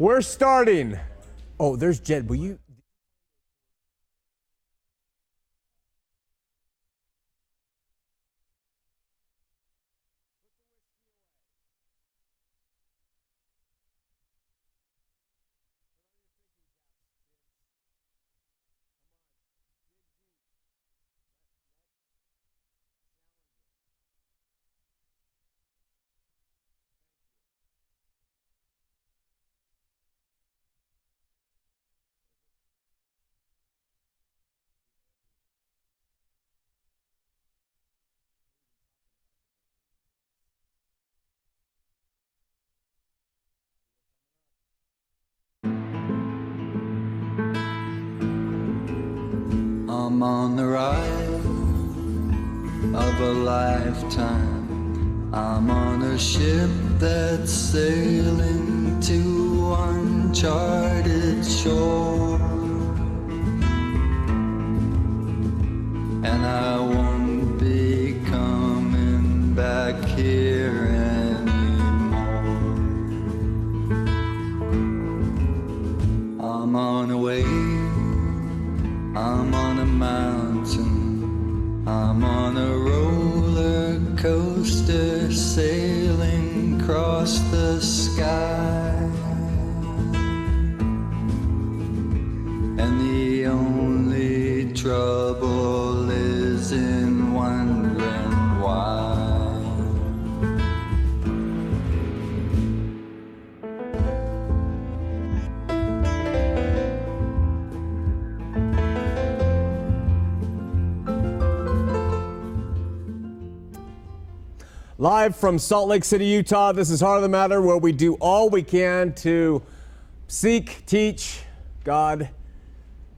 We're starting. Oh, there's Jed. Will you? I'm on the ride of a lifetime. I'm on a ship that's sailing to uncharted shore. And I sky. And the only trouble Live from Salt Lake City, Utah. This is Heart of the Matter, where we do all we can to seek, teach God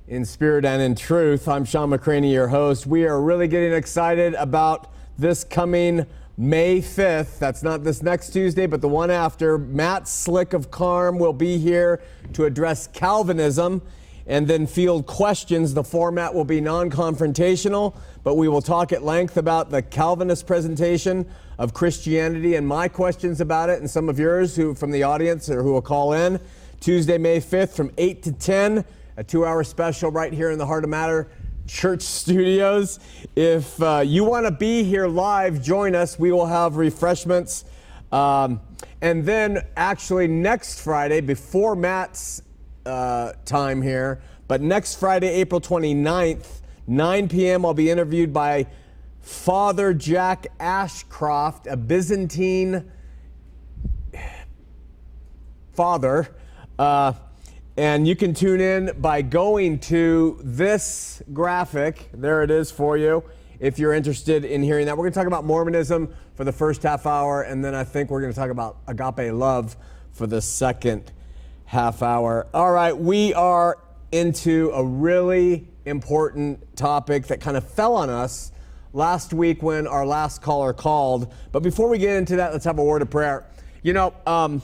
in spirit and in truth. I'm Shawn McCraney, your host. We are really getting excited about this coming May 5th. That's not this next Tuesday, but the one after. Matt Slick of CARM will be here to address Calvinism and then field questions. The format will be non confrontational, but we will talk at length about the Calvinist presentation of Christianity and my questions about it, and some of yours who from the audience or who will call in. Tuesday, May 5th from 8 to 10, a two hour special right here in the Heart of Matter Church Studios. If uh, you want to be here live, join us. We will have refreshments. Um, and then, actually, next Friday, before Matt's uh, time here, but next Friday, April 29th, 9 p.m., I'll be interviewed by Father Jack Ashcroft, a Byzantine father. Uh, and you can tune in by going to this graphic. There it is for you if you're interested in hearing that. We're going to talk about Mormonism for the first half hour, and then I think we're going to talk about agape love for the second half hour. All right, we are into a really important topic that kind of fell on us last week when our last caller called. But before we get into that, let's have a word of prayer. You know, um,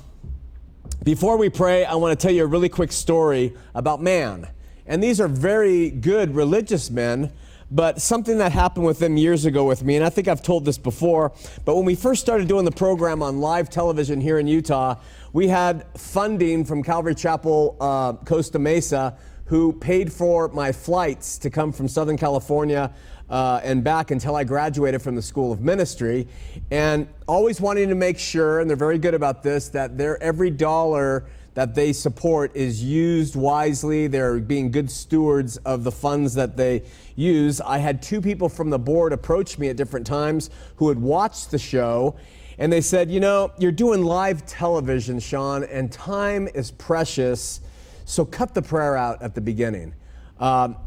before we pray, I want to tell you a really quick story about man. And these are very good religious men, but something that happened with them years ago with me, and I think I've told this before, but when we first started doing the program on live television here in Utah, we had funding from Calvary Chapel uh, Costa Mesa who paid for my flights to come from Southern California uh, and back until I graduated from the School of Ministry. And always wanting to make sure, and they're very good about this, that their every dollar that they support is used wisely. They're being good stewards of the funds that they use. I had two people from the board approach me at different times who had watched the show. And they said, You know, you're doing live television, Shawn, and time is precious. So cut the prayer out at the beginning. Um,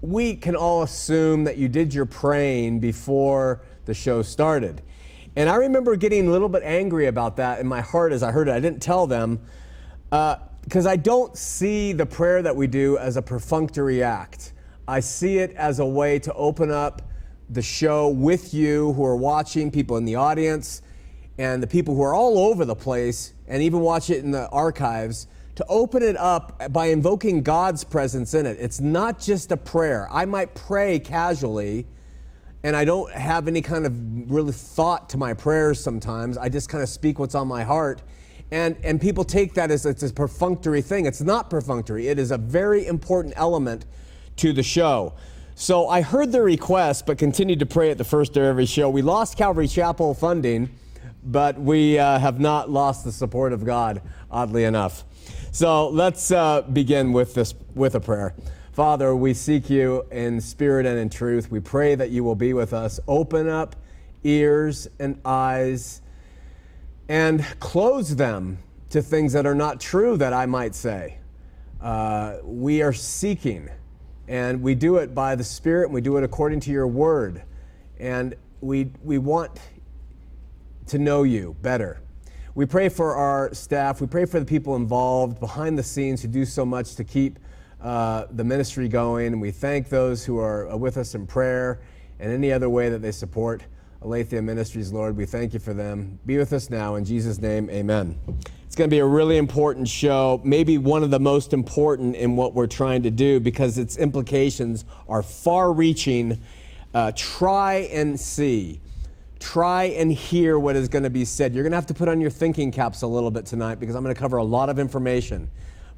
we can all assume that you did your praying before the show started. And I remember getting a little bit angry about that in my heart as I heard it. I didn't tell them because I don't see the prayer that we do as a perfunctory act. I see it as a way to open up the show with you who are watching, people in the audience, and the people who are all over the place, and even watch it in the archives to open it up by invoking God's presence in it. It's not just a prayer. I might pray casually, and I don't have any kind of really thought to my prayers sometimes. I just kind of speak what's on my heart. And, and people take that as it's a perfunctory thing. It's not perfunctory, it is a very important element to the show. So I heard the request, but continued to pray at the first of every show. We lost Calvary Chapel funding, but we uh, have not lost the support of God, oddly enough. So let's uh, begin with this with a prayer. Father, we seek you in spirit and in truth. We pray that you will be with us. Open up ears and eyes and close them to things that are not true, that I might say. Uh, we are seeking, and we do it by the Spirit, and we do it according to your word. And we, we want to know you better. We pray for our staff. We pray for the people involved behind the scenes who do so much to keep uh, the ministry going. And we thank those who are uh, with us in prayer and any other way that they support Aletheia Ministries, Lord. We thank you for them. Be with us now. In Jesus' name, amen. It's going to be a really important show, maybe one of the most important in what we're trying to do because its implications are far reaching. Uh, try and see try and hear what is going to be said. You're going to have to put on your thinking caps a little bit tonight because I'm going to cover a lot of information.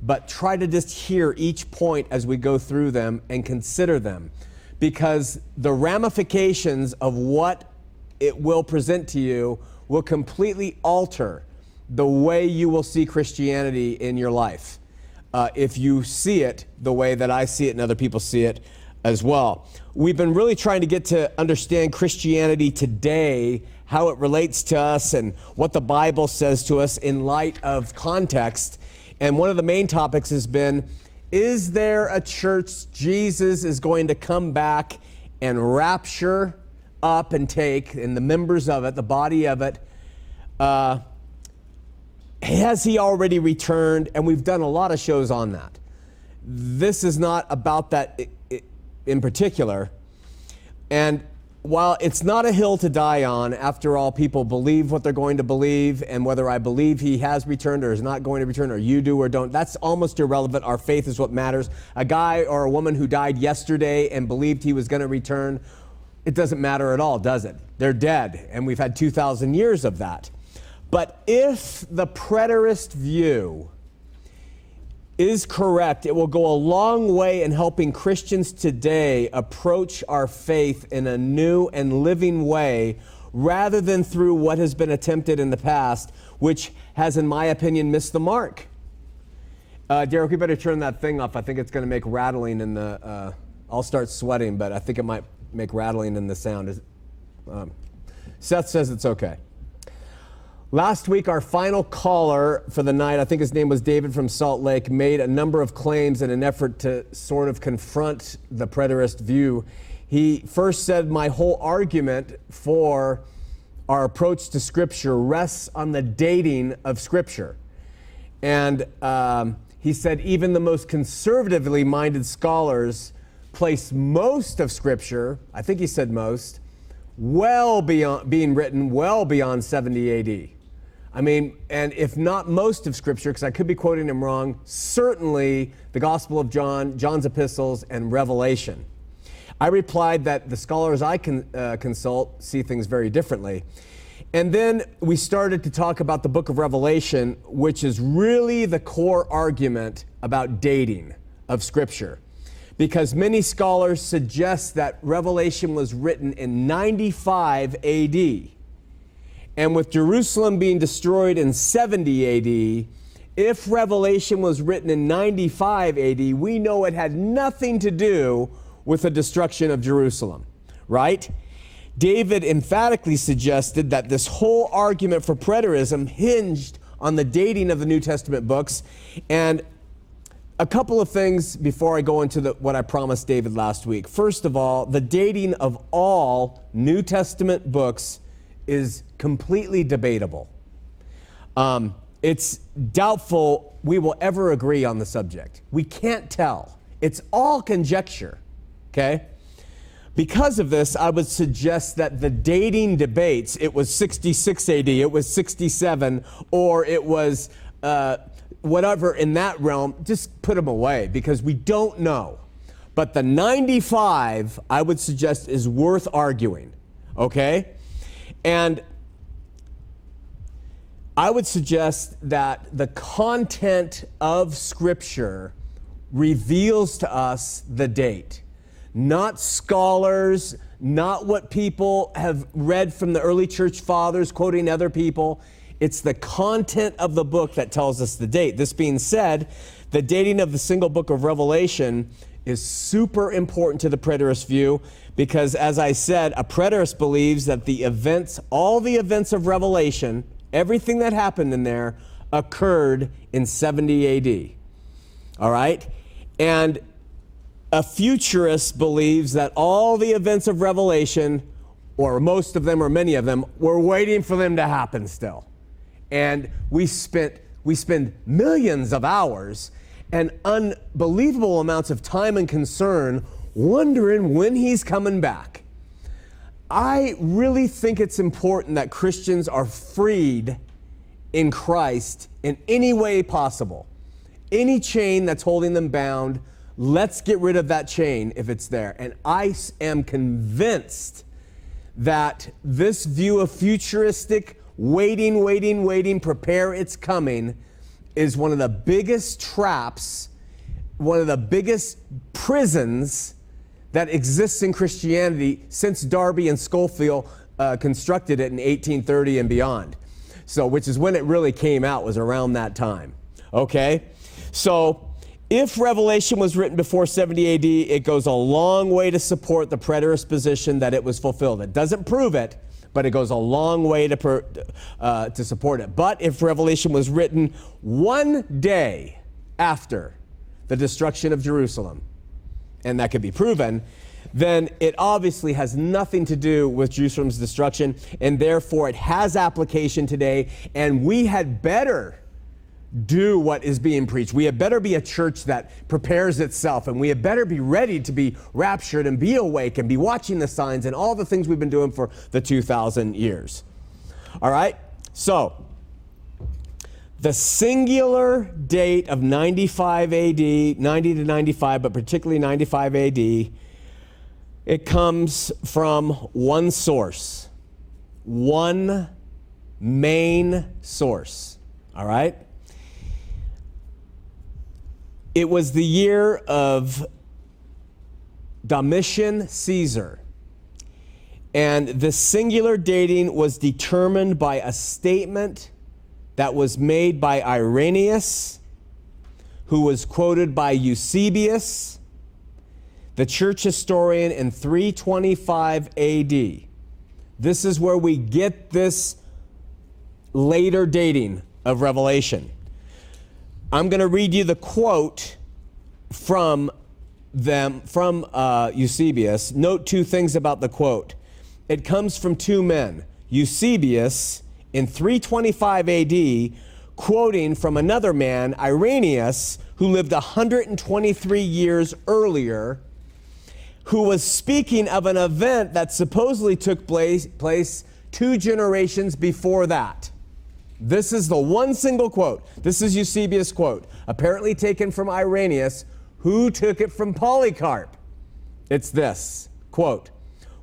But try to just hear each point as we go through them and consider them because the ramifications of what it will present to you will completely alter the way you will see Christianity in your life. Uh, if you see it the way that I see it and other people see it as well. We've been really trying to get to understand Christianity today, how it relates to us, and what the Bible says to us in light of context. And one of the main topics has been Is there a church Jesus is going to come back and rapture up and take, and the members of it, the body of it? Uh, has he already returned? And we've done a lot of shows on that. This is not about that in particular. And while it's not a hill to die on, after all, people believe what they're going to believe, and whether I believe he has returned or is not going to return, or you do or don't, that's almost irrelevant. Our faith is what matters. A guy or a woman who died yesterday and believed he was going to return, it doesn't matter at all, does it? They're dead, and we've had 2,000 years of that. But if the preterist view is correct, it will go a long way in helping Christians today approach our faith in a new and living way rather than through what has been attempted in the past, which has, in my opinion, missed the mark. Uh, Derek, we better turn that thing off. I think it's going to make rattling in the. Uh, I'll start sweating, but I think it might make rattling in the sound. Um, Seth says it's okay. Last week, our final caller for the night, I think his name was David from Salt Lake, made a number of claims in an effort to sort of confront the preterist view. He first said, My whole argument for our approach to Scripture rests on the dating of Scripture. And um, he said, even the most conservatively minded scholars place most of Scripture, I think he said most, well beyond being written well beyond 70 AD. I mean, and if not most of Scripture, because I could be quoting him wrong, certainly the Gospel of John, John's epistles, and Revelation. I replied that the scholars I can uh, consult see things very differently. And then we started to talk about the book of Revelation, which is really the core argument about dating of Scripture. Because many scholars suggest that Revelation was written in 95 AD. And with Jerusalem being destroyed in 70 AD, if Revelation was written in 95 AD, we know it had nothing to do with the destruction of Jerusalem, right? David emphatically suggested that this whole argument for preterism hinged on the dating of the New Testament books. And a couple of things before I go into the, what I promised David last week. First of all, the dating of all New Testament books is completely debatable. Um, it's doubtful we will ever agree on the subject. We can't tell. It's all conjecture, okay? Because of this, I would suggest that the dating debates, it was 66 AD, it was 67, or it was uh, whatever in that realm, just put them away because we don't know. But the 95, I would suggest, is worth arguing, okay? And I would suggest that the content of Scripture reveals to us the date, not scholars, not what people have read from the early church fathers quoting other people. It's the content of the book that tells us the date. This being said, the dating of the single book of Revelation is super important to the preterist view because, as I said, a preterist believes that the events, all the events of Revelation, everything that happened in there, occurred in 70 AD. All right? And a futurist believes that all the events of Revelation, or most of them or many of them, were waiting for them to happen still. And we spent we spend millions of hours and unbelievable amounts of time and concern wondering when he's coming back. I really think it's important that Christians are freed in Christ in any way possible. Any chain that's holding them bound, let's get rid of that chain if it's there. And I am convinced that this view of futuristic waiting, waiting, waiting, prepare, it's coming is one of the biggest traps, one of the biggest prisons that exists in Christianity since Darby and Scofield uh, constructed it in 1830 and beyond. So, which is when it really came out, was around that time. Okay? So, if Revelation was written before 70 AD, it goes a long way to support the preterist position that it was fulfilled. It doesn't prove it, but it goes a long way to, per, uh, to support it. But if Revelation was written one day after the destruction of Jerusalem, and that could be proven, then it obviously has nothing to do with Jerusalem's destruction, and therefore it has application today, and we had better do what is being preached. We had better be a church that prepares itself, and we had better be ready to be raptured and be awake and be watching the signs and all the things we've been doing for the 2,000 years. All right? So, the singular date of 95 AD, 90 to 95, but particularly 95 AD, it comes from one source, one main source. All right? It was the year of Domitian Caesar. And the singular dating was determined by a statement that was made by Irenaeus, who was quoted by Eusebius, the church historian, in 325 AD. This is where we get this later dating of Revelation. I'm going to read you the quote from them from uh, Eusebius. Note two things about the quote. It comes from two men, Eusebius in 325 AD, quoting from another man, Irenaeus, who lived 123 years earlier, who was speaking of an event that supposedly took place, place two generations before that. This is the one single quote. This is Eusebius' quote, apparently taken from Irenaeus, who took it from Polycarp. It's this quote,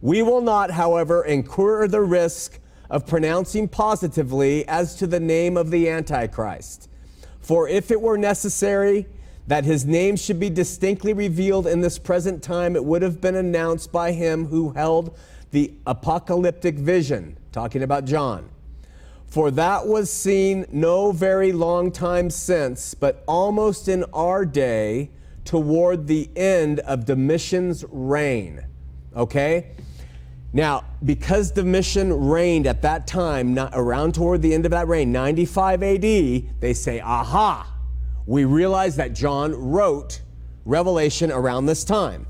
We will not, however, incur the risk of pronouncing positively as to the name of the Antichrist. For if it were necessary that his name should be distinctly revealed in this present time, it would have been announced by him who held the apocalyptic vision, talking about John. For that was seen no very long time since, but almost in our day toward the end of Domitian's reign. Okay? Now, because Domitian reigned at that time, not around toward the end of that reign, 95 AD, they say, aha, we realize that John wrote Revelation around this time.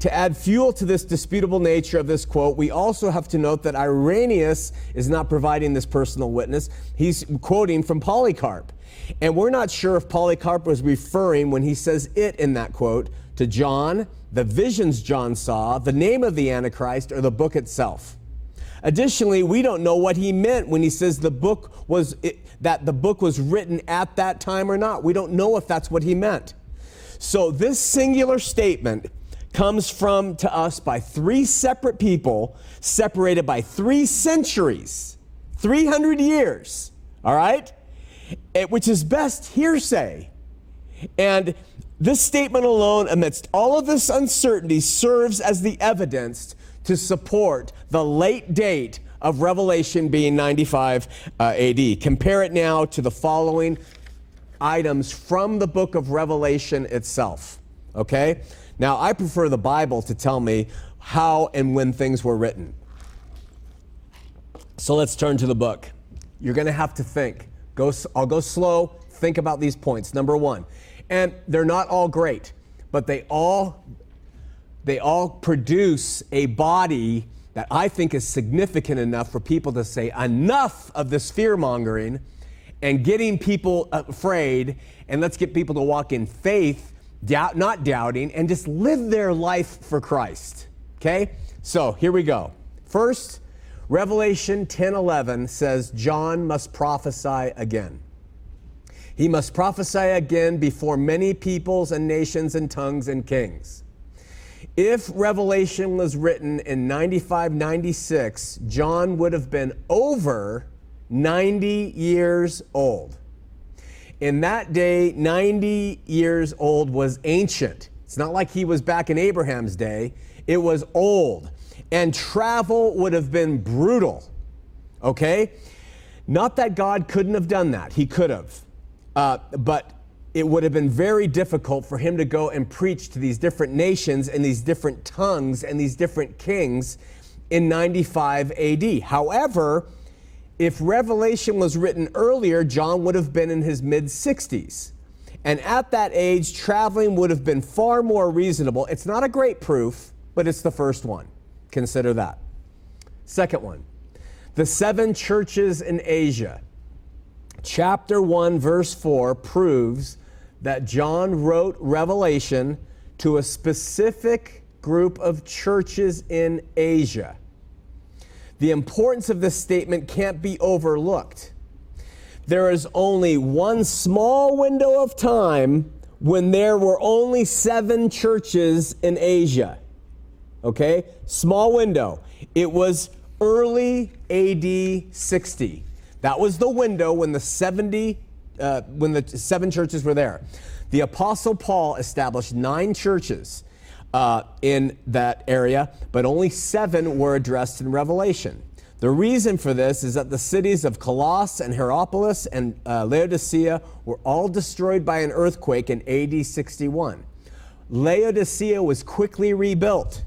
To add fuel to this disputable nature of this quote, we also have to note that Irenaeus is not providing this personal witness. He's quoting from Polycarp. And we're not sure if Polycarp was referring, when he says it in that quote, to John, the visions John saw, the name of the Antichrist, or the book itself. Additionally, we don't know what he meant when he says the book was that the book was written at that time or not. We don't know if that's what he meant. So this singular statement comes from to us by three separate people separated by 3 centuries, 300 years All right? It, which is best hearsay. And this statement alone, amidst all of this uncertainty, serves as the evidence to support the late date of Revelation being 95 uh, AD. Compare it now to the following items from the book of Revelation itself. Okay? Now, I prefer the Bible to tell me how and when things were written. So let's turn to the book. You're going to have to think. Go, I'll go slow. Think about these points. Number one, and they're not all great, but they all they all produce a body that I think is significant enough for people to say enough of this fear mongering and getting people afraid, and let's get people to walk in faith, doubt, not doubting, and just live their life for Christ. Okay? So here we go. First, Revelation 10 11 says John must prophesy again. He must prophesy again before many peoples and nations and tongues and kings. If Revelation was written in 95 96, John would have been over 90 years old. In that day, 90 years old was ancient. It's not like he was back in Abraham's day, it was old. And travel would have been brutal. Okay? Not that God couldn't have done that, he could have. Uh, but it would have been very difficult for him to go and preach to these different nations and these different tongues and these different kings in 95 AD. However, if Revelation was written earlier, John would have been in his mid 60s. And at that age, traveling would have been far more reasonable. It's not a great proof, but it's the first one. Consider that. Second one the seven churches in Asia. Chapter 1, verse 4 proves that John wrote Revelation to a specific group of churches in Asia. The importance of this statement can't be overlooked. There is only one small window of time when there were only seven churches in Asia. Okay? Small window. It was early AD 60. That was the window when the 70 uh, when the seven churches were there. The Apostle Paul established nine churches uh, in that area, but only seven were addressed in Revelation. The reason for this is that the cities of Colossus and Hierapolis and uh, Laodicea were all destroyed by an earthquake in AD 61. Laodicea was quickly rebuilt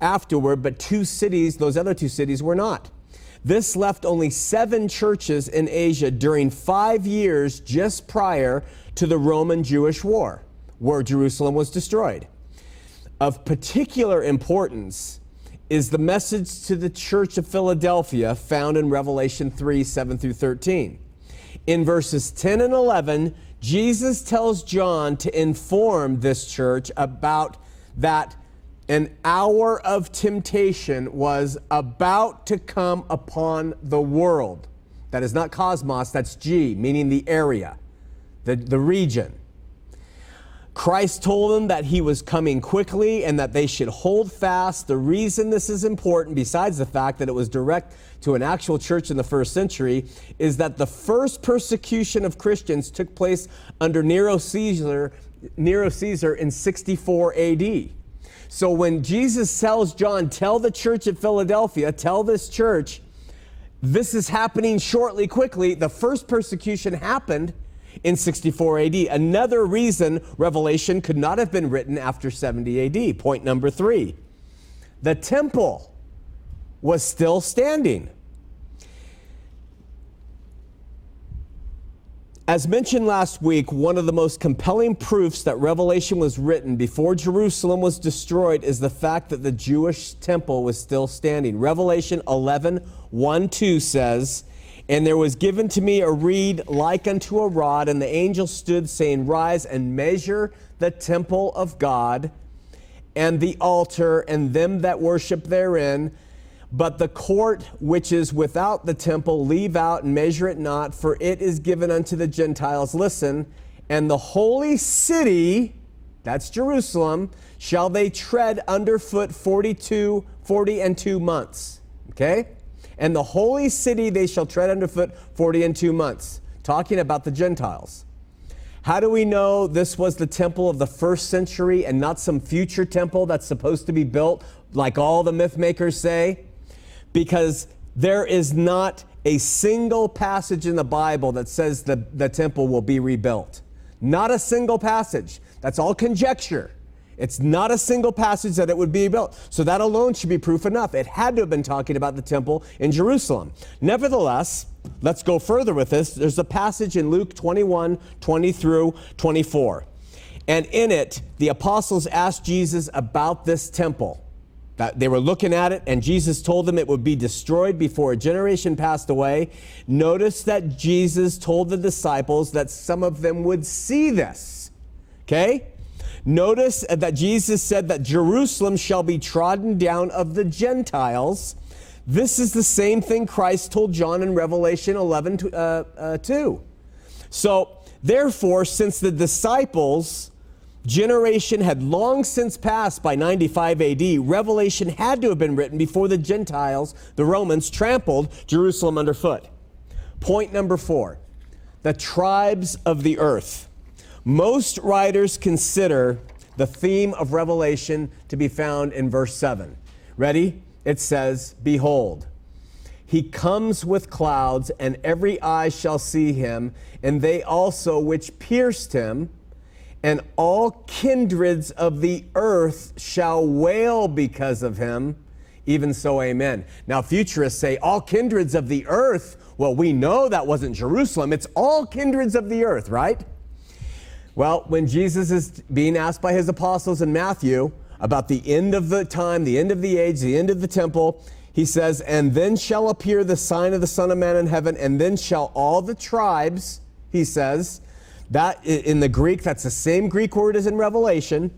afterward, but two cities, those other two cities, were not. This left only seven churches in Asia during five years just prior to the Roman Jewish War, where Jerusalem was destroyed. Of particular importance is the message to the church of Philadelphia found in Revelation 3 7 through 13. In verses 10 and 11, Jesus tells John to inform this church about that an hour of temptation was about to come upon the world. That is not cosmos, that's G, meaning the area, the, the region. Christ told them that he was coming quickly and that they should hold fast. The reason this is important, besides the fact that it was direct to an actual church in the first century, is that the first persecution of Christians took place under Nero Caesar, Nero Caesar in 64 AD. So when Jesus tells John, tell the church at Philadelphia, tell this church, this is happening shortly, quickly, the first persecution happened in 64 AD. Another reason Revelation could not have been written after 70 AD. Point number three the temple was still standing. As mentioned last week, one of the most compelling proofs that Revelation was written before Jerusalem was destroyed is the fact that the Jewish temple was still standing. Revelation 11 1 2 says, And there was given to me a reed like unto a rod, and the angel stood, saying, Rise and measure the temple of God and the altar and them that worship therein but the court which is without the temple, leave out and measure it not, for it is given unto the Gentiles. Listen, and the holy city, that's Jerusalem, shall they tread underfoot 42, 40 and two months. Okay? And the holy city they shall tread underfoot 40 and two months. Talking about the Gentiles. How do we know this was the temple of the first century and not some future temple that's supposed to be built like all the myth makers say? Because there is not a single passage in the Bible that says the, the temple will be rebuilt. Not a single passage. That's all conjecture. It's not a single passage that it would be built. So that alone should be proof enough. It had to have been talking about the temple in Jerusalem. Nevertheless, let's go further with this. There's a passage in Luke 21 20 through 24. And in it, the apostles asked Jesus about this temple. That they were looking at it, and Jesus told them it would be destroyed before a generation passed away. Notice that Jesus told the disciples that some of them would see this. Okay? Notice that Jesus said that Jerusalem shall be trodden down of the Gentiles. This is the same thing Christ told John in Revelation 11 uh, uh, 2. So, therefore, since the disciples' generation had long since passed by 95 AD, Revelation had to have been written before the Gentiles, the Romans, trampled Jerusalem underfoot. Point number four the tribes of the earth. Most writers consider the theme of Revelation to be found in verse 7. Ready? It says, Behold, he comes with clouds, and every eye shall see him, and they also which pierced him, and all kindreds of the earth shall wail because of him. Even so, amen. Now, futurists say, All kindreds of the earth. Well, we know that wasn't Jerusalem. It's all kindreds of the earth, right? Well, when Jesus is being asked by his apostles in Matthew about the end of the time, the end of the age, the end of the temple, he says, And then shall appear the sign of the Son of Man in heaven, and then shall all the tribes, he says, that in the Greek, that's the same Greek word as in Revelation,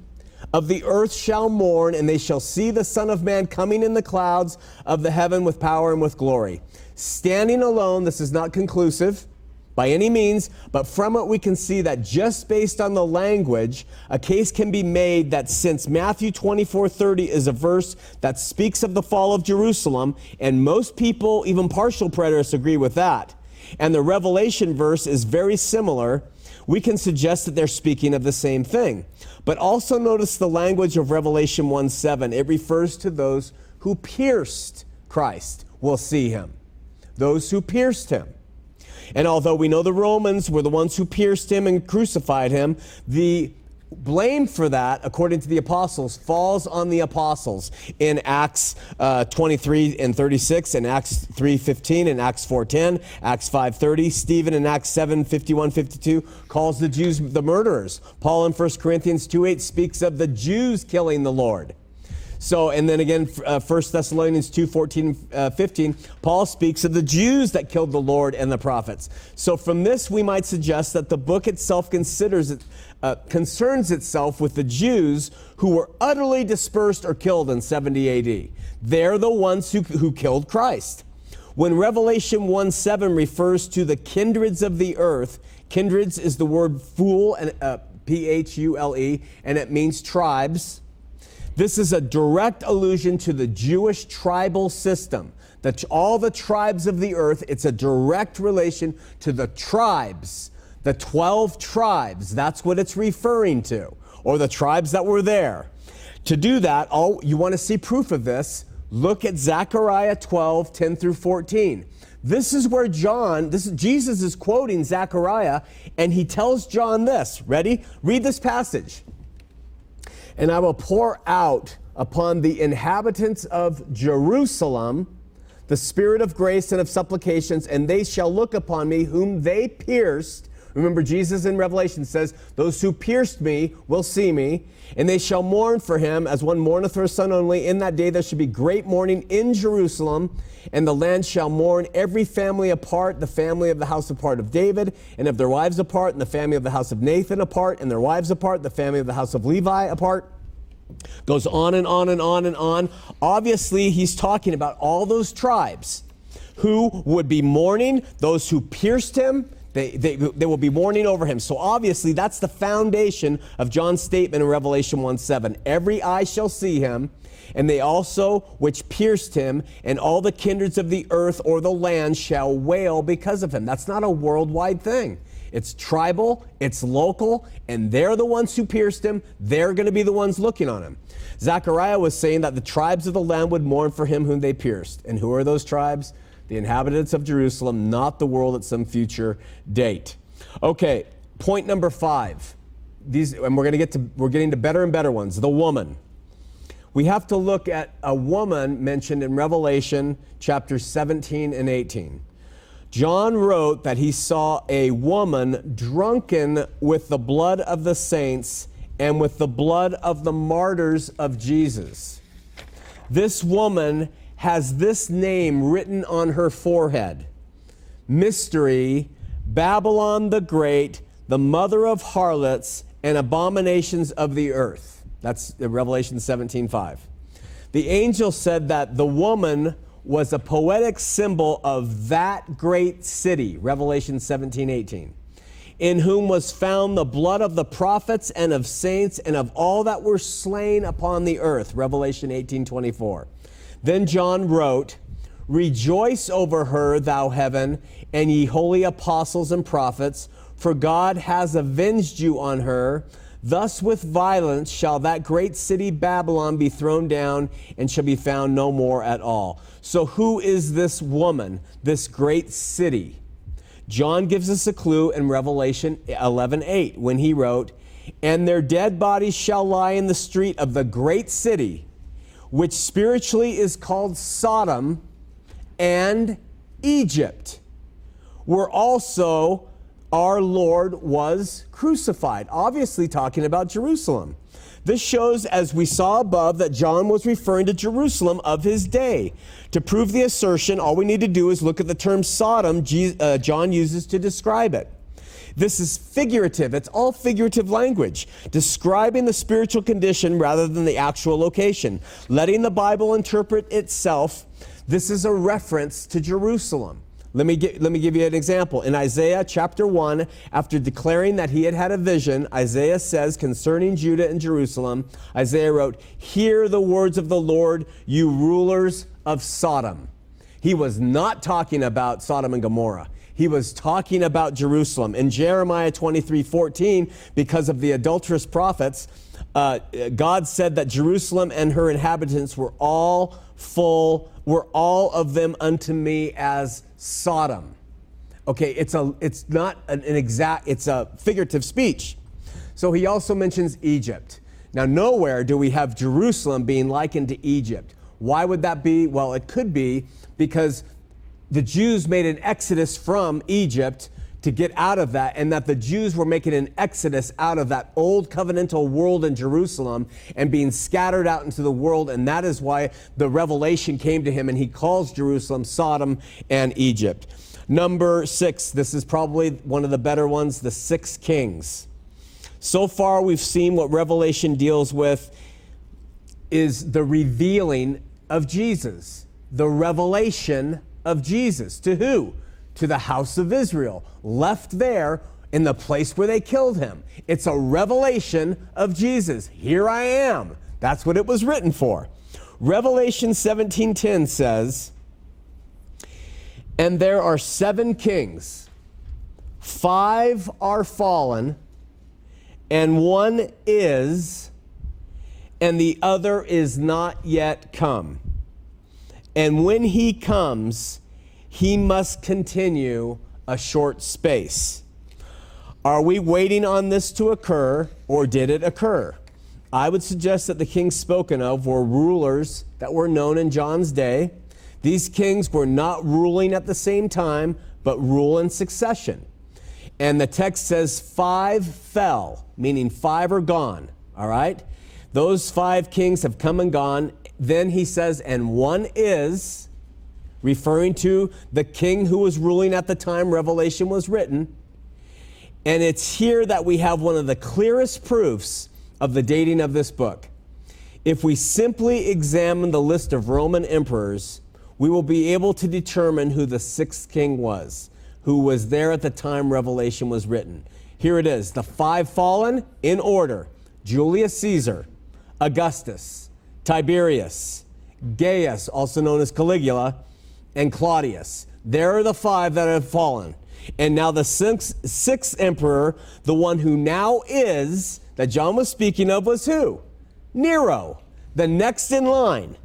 of the earth shall mourn, and they shall see the Son of Man coming in the clouds of the heaven with power and with glory. Standing alone, this is not conclusive by any means, but from it we can see that just based on the language, a case can be made that since Matthew 24 30 is a verse that speaks of the fall of Jerusalem, and most people, even partial preterists, agree with that, and the Revelation verse is very similar, we can suggest that they're speaking of the same thing. But also notice the language of Revelation 1 7. It refers to those who pierced Christ will see him. Those who pierced him. And although we know the Romans were the ones who pierced him and crucified him, the blame for that, according to the apostles, falls on the apostles in Acts uh, 23 and 36, and Acts 3:15, and Acts 4:10, Acts 5:30. Stephen in Acts 7, 51, 52 calls the Jews the murderers. Paul in 1 Corinthians 2:8 speaks of the Jews killing the Lord. So, and then again, uh, 1 Thessalonians 2 14, uh, 15, Paul speaks of the Jews that killed the Lord and the prophets. So, from this, we might suggest that the book itself considers it, uh, concerns itself with the Jews who were utterly dispersed or killed in 70 AD. They're the ones who, who killed Christ. When Revelation 1 7 refers to the kindreds of the earth, kindreds is the word phule, and uh, P H U L E, and it means tribes this is a direct allusion to the Jewish tribal system. That all the tribes of the earth, it's a direct relation to the tribes, the 12 tribes. That's what it's referring to, or the tribes that were there. To do that, all you want to see proof of this, look at Zechariah 12, 10 through 14. This is where John, this is, Jesus is quoting Zechariah, and he tells John this. Ready? Read this passage and I will pour out upon the inhabitants of Jerusalem the spirit of grace and of supplications, and they shall look upon me whom they pierced. Remember, Jesus in Revelation says, Those who pierced me will see me, and they shall mourn for him as one mourneth for a son only. In that day there shall be great mourning in Jerusalem, and the land shall mourn every family apart, the family of the house apart of David, and of their wives apart, and the family of the house of Nathan apart, and their wives apart, the family of the house of Levi apart. Goes on and on and on and on. Obviously, he's talking about all those tribes who would be mourning, those who pierced him, They, they, they will be mourning over him. So obviously, that's the foundation of John's statement in Revelation 1 7. Every eye shall see him, and they also which pierced him, and all the kindreds of the earth or the land shall wail because of him. That's not a worldwide thing. It's tribal, it's local, and they're the ones who pierced him. They're going to be the ones looking on him. Zechariah was saying that the tribes of the land would mourn for him whom they pierced. And who are those tribes? The inhabitants of Jerusalem, not the world at some future date. Okay, point number five. These, and we're going to get to, we're getting to better and better ones. The woman. We have to look at a woman mentioned in Revelation chapters 17 and 18. John wrote that he saw a woman drunken with the blood of the saints and with the blood of the martyrs of Jesus. This woman has this name written on her forehead Mystery, Babylon the Great, the mother of harlots and abominations of the earth. That's Revelation 17:5. The angel said that the woman was a poetic symbol of that great city, Revelation 17 18, in whom was found the blood of the prophets and of saints and of all that were slain upon the earth, Revelation 18 24. Then John wrote, Rejoice over her, thou heaven, and ye holy apostles and prophets, for God has avenged you on her. Thus, with violence, shall that great city Babylon be thrown down and shall be found no more at all. So, who is this woman, this great city? John gives us a clue in Revelation 11 8 when he wrote, And their dead bodies shall lie in the street of the great city, which spiritually is called Sodom and Egypt, where also our Lord was crucified. Obviously, talking about Jerusalem. This shows, as we saw above, that John was referring to Jerusalem of his day. To prove the assertion, all we need to do is look at the term Sodom uh, John uses to describe it. This is figurative. It's all figurative language, describing the spiritual condition rather than the actual location. Letting the Bible interpret itself, this is a reference to Jerusalem. Let me, get, let me give you an example. In Isaiah chapter 1, after declaring that he had had a vision, Isaiah says concerning Judah and Jerusalem, Isaiah wrote, Hear the words of the Lord, you rulers of Sodom. He was not talking about Sodom and Gomorrah. He was talking about Jerusalem. In Jeremiah 23 14, because of the adulterous prophets, uh, God said that Jerusalem and her inhabitants were all full, were all of them unto me as Sodom. Okay, it's a it's not an, an exact it's a figurative speech. So he also mentions Egypt. Now nowhere do we have Jerusalem being likened to Egypt. Why would that be? Well, it could be because the Jews made an exodus from Egypt to get out of that, and that the Jews were making an exodus out of that old covenantal world in Jerusalem and being scattered out into the world. And that is why the revelation came to him, and he calls Jerusalem Sodom and Egypt. Number six, this is probably one of the better ones the six kings. So far, we've seen what Revelation deals with is the revealing of Jesus, the revelation of Jesus. To who? to the house of Israel, left there in the place where they killed him. It's a revelation of Jesus. Here I am. That's what it was written for. Revelation 17:10 says, "And there are seven kings. Five are fallen, and one is, and the other is not yet come. And when he comes, he must continue a short space. Are we waiting on this to occur, or did it occur? I would suggest that the kings spoken of were rulers that were known in John's day. These kings were not ruling at the same time, but rule in succession. And the text says five fell, meaning five are gone. All right? Those five kings have come and gone. Then he says, and one is, referring to the king who was ruling at the time Revelation was written. And it's here that we have one of the clearest proofs of the dating of this book. If we simply examine the list of Roman emperors, we will be able to determine who the sixth king was. who was there at the time Revelation was written. Here it is the five fallen in order Julius Caesar, Augustus, Tiberius, Gaius, also known as Caligula, and Claudius. There are the five that have fallen. And now the sixth, sixth emperor, the one who now is, that John was speaking of, was who? Nero, the next in line.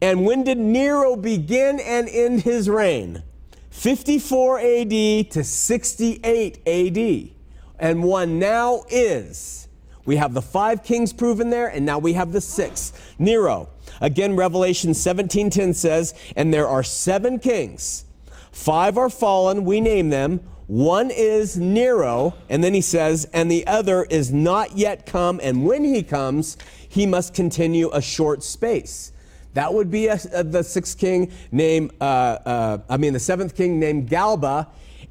And when did Nero begin and end his reign? 54 AD to 68 AD. And one now is. We have the five kings proven there, and now we have the sixth. Nero. Again, Revelation 17:10 says, and there are seven kings. Five are fallen, we name them. One is Nero, and then he says, and the other is not yet come, and when he comes, he must continue a short space. That would be a, a, the sixth king named, uh, uh, I mean, the seventh king named Galba,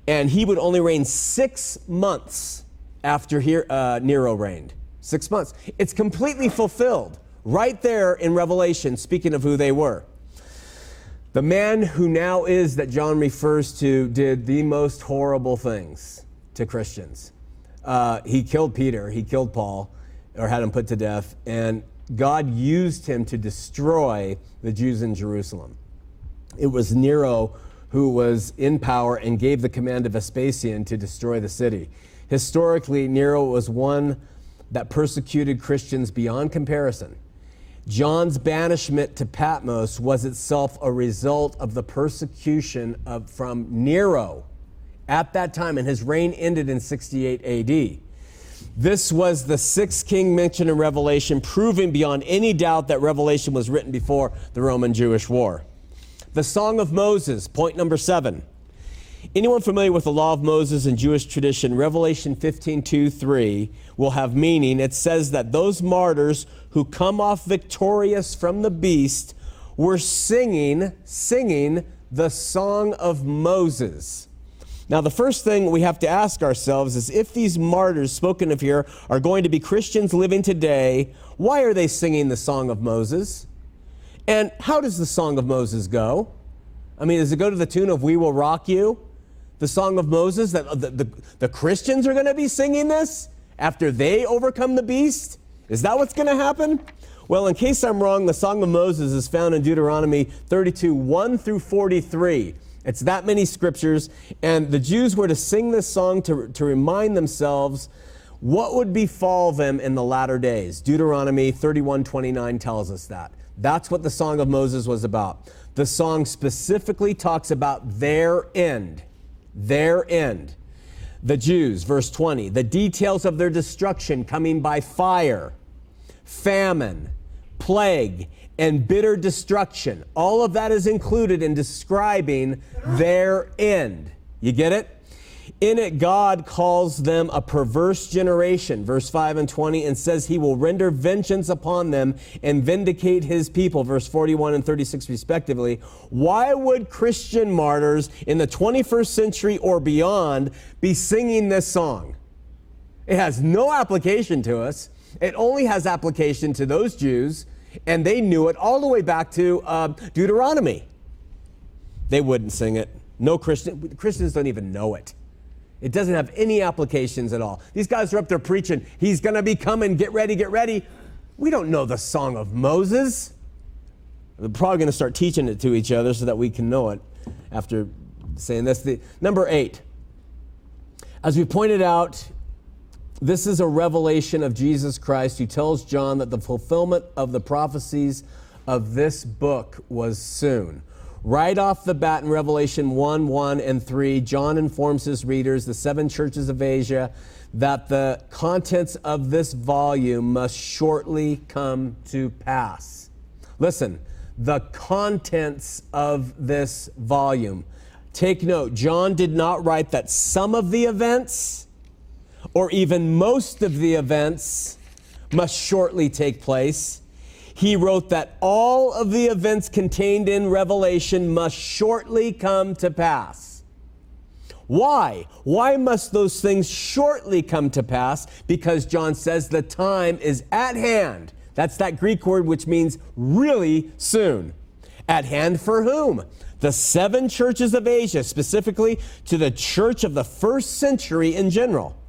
and he would only reign six months after here, uh, Nero reigned. Six months. It's completely fulfilled right there in Revelation, speaking of who they were. The man who now is that John refers to did the most horrible things to Christians. Uh, he killed Peter, he killed Paul, or had him put to death, and God used him to destroy the Jews in Jerusalem. It was Nero who was in power and gave the command to Vespasian to destroy the city. Historically, Nero was one that persecuted Christians beyond comparison. John's banishment to Patmos was itself a result of the persecution of, from Nero at that time, and his reign ended in 68 AD. This was the sixth king mentioned in Revelation, proving beyond any doubt that Revelation was written before the Roman Jewish War. The Song of Moses, point number seven. Anyone familiar with the law of Moses and Jewish tradition, Revelation 15 2 3 will have meaning. It says that those martyrs who come off victorious from the beast were singing, singing the song of Moses. Now, the first thing we have to ask ourselves is if these martyrs spoken of here are going to be Christians living today, why are they singing the Song of Moses? And how does the Song of Moses go? I mean, does it go to the tune of We Will Rock You? The Song of Moses, that uh, the, the, the Christians are going to be singing this after they overcome the beast? Is that what's going to happen? Well, in case I'm wrong, the Song of Moses is found in Deuteronomy 32 1 through 43. It's that many scriptures. And the Jews were to sing this song to, to remind themselves what would befall them in the latter days. Deuteronomy 31 29 tells us that. That's what the Song of Moses was about. The song specifically talks about their end. Their end. The Jews, verse 20, the details of their destruction coming by fire, famine, plague, and bitter destruction. All of that is included in describing their end. You get it? In it, God calls them a perverse generation, verse 5 and 20, and says he will render vengeance upon them and vindicate his people, verse 41 and 36, respectively. Why would Christian martyrs in the 21st century or beyond be singing this song? It has no application to us. It only has application to those Jews and they knew it all the way back to uh, Deuteronomy. They wouldn't sing it. No Christian, Christians don't even know it. It doesn't have any applications at all. These guys are up there preaching, he's going to be coming, get ready, get ready. We don't know the song of Moses. We're probably going to start teaching it to each other so that we can know it after saying this. The, number eight, as we pointed out this is a revelation of Jesus Christ who tells John that the fulfillment of the prophecies of this book was soon. Right off the bat in Revelation 1 1 and 3, John informs his readers, the seven churches of Asia, that the contents of this volume must shortly come to pass. Listen, the contents of this volume. Take note, John did not write that some of the events or even most of the events must shortly take place. He wrote that all of the events contained in Revelation must shortly come to pass. Why? Why must those things shortly come to pass? Because John says the time is at hand. That's that Greek word which means really soon. At hand for whom? The seven churches of Asia, specifically to the church of the first century in general.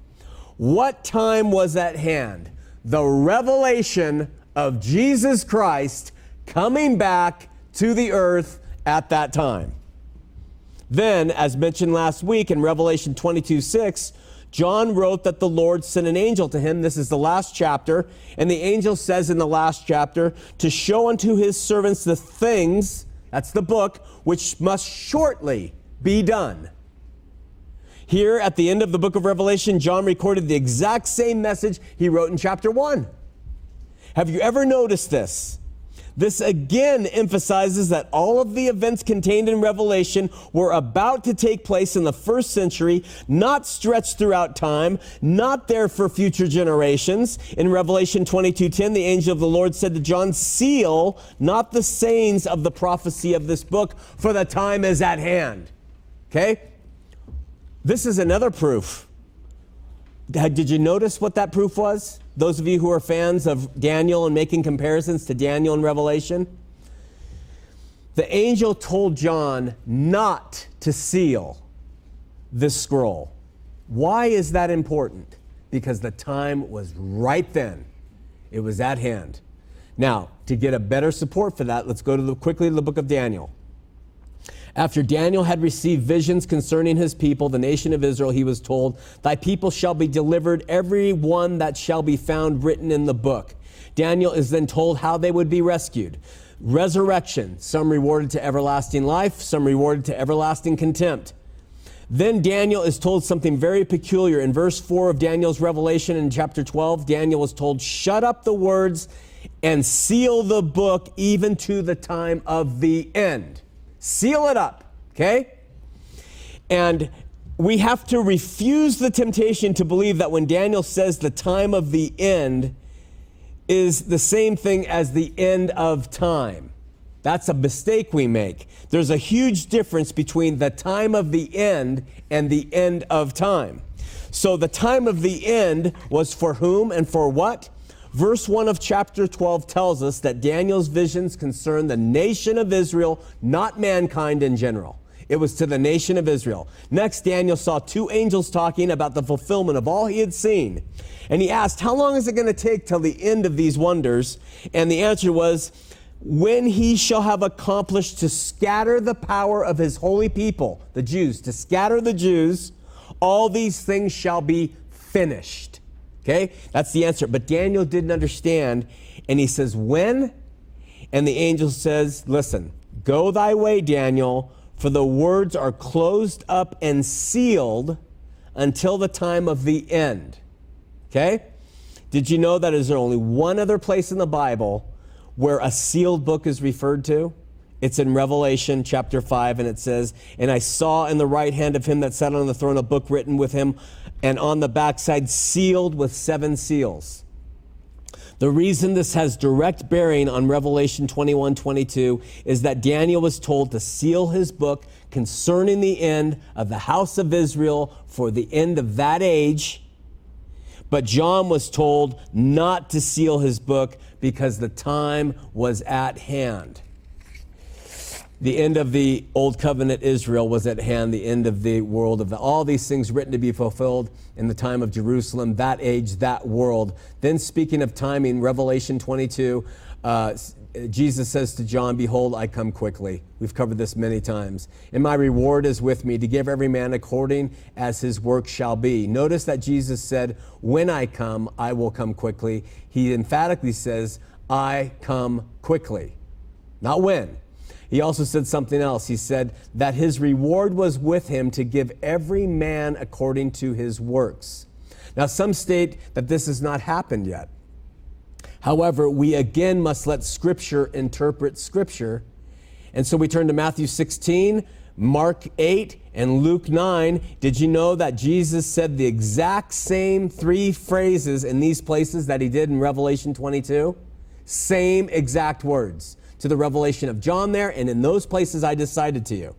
What time was at hand? The revelation of Jesus Christ coming back to the earth at that time. Then, as mentioned last week in Revelation 22 6, John wrote that the Lord sent an angel to him. This is the last chapter. And the angel says in the last chapter, to show unto his servants the things, that's the book, which must shortly be done. Here at the end of the book of Revelation, John recorded the exact same message he wrote in chapter 1. Have you ever noticed this? This again emphasizes that all of the events contained in Revelation were about to take place in the first century, not stretched throughout time, not there for future generations. In Revelation 22:10, the angel of the Lord said to John, "Seal not the sayings of the prophecy of this book, for the time is at hand." Okay? This is another proof. Did you notice what that proof was? Those of you who are fans of Daniel and making comparisons to Daniel and Revelation. The angel told John not to seal this scroll. Why is that important? Because the time was right then. It was at hand. Now, to get a better support for that, let's go to the, quickly to the book of Daniel. After Daniel had received visions concerning his people, the nation of Israel, he was told, Thy people shall be delivered, every one that shall be found written in the book. Daniel is then told how they would be rescued. Resurrection, some rewarded to everlasting life, some rewarded to everlasting contempt. Then Daniel is told something very peculiar. In verse 4 of Daniel's revelation in chapter 12, Daniel was told, Shut up the words and seal the book even to the time of the end. Seal it up, okay? And we have to refuse the temptation to believe that when Daniel says the time of the end is the same thing as the end of time. That's a mistake we make. There's a huge difference between the time of the end and the end of time. So the time of the end was for whom and for what? Verse 1 of chapter 12 tells us that Daniel's visions concern the nation of Israel, not mankind in general. It was to the nation of Israel. Next, Daniel saw two angels talking about the fulfillment of all he had seen. And he asked, How long is it going to take till the end of these wonders? And the answer was, When he shall have accomplished to scatter the power of his holy people, the Jews, to scatter the Jews, all these things shall be finished. Okay? That's the answer. But Daniel didn't understand. And he says, When? And the angel says, Listen, go thy way, Daniel, for the words are closed up and sealed until the time of the end. Okay? Did you know that is there only one other place in the Bible where a sealed book is referred to? It's in Revelation chapter 5, and it says, And I saw in the right hand of him that sat on the throne a book written with him, and on the backside sealed with seven seals. The reason this has direct bearing on Revelation 21 22 is that Daniel was told to seal his book concerning the end of the house of Israel for the end of that age. But John was told not to seal his book because the time was at hand. The end of the old covenant Israel was at hand, the end of the world of the, all these things written to be fulfilled in the time of Jerusalem, that age, that world. Then, speaking of timing, Revelation 22, uh, Jesus says to John, Behold, I come quickly. We've covered this many times. And my reward is with me to give every man according as his work shall be. Notice that Jesus said, When I come, I will come quickly. He emphatically says, I come quickly. Not when. He also said something else. He said that his reward was with him to give every man according to his works. Now, some state that this has not happened yet. However, we again must let Scripture interpret Scripture. And so we turn to Matthew 16, Mark 8, and Luke 9. Did you know that Jesus said the exact same three phrases in these places that he did in Revelation 22? Same exact words to the revelation of John there, and in those places I decided to you.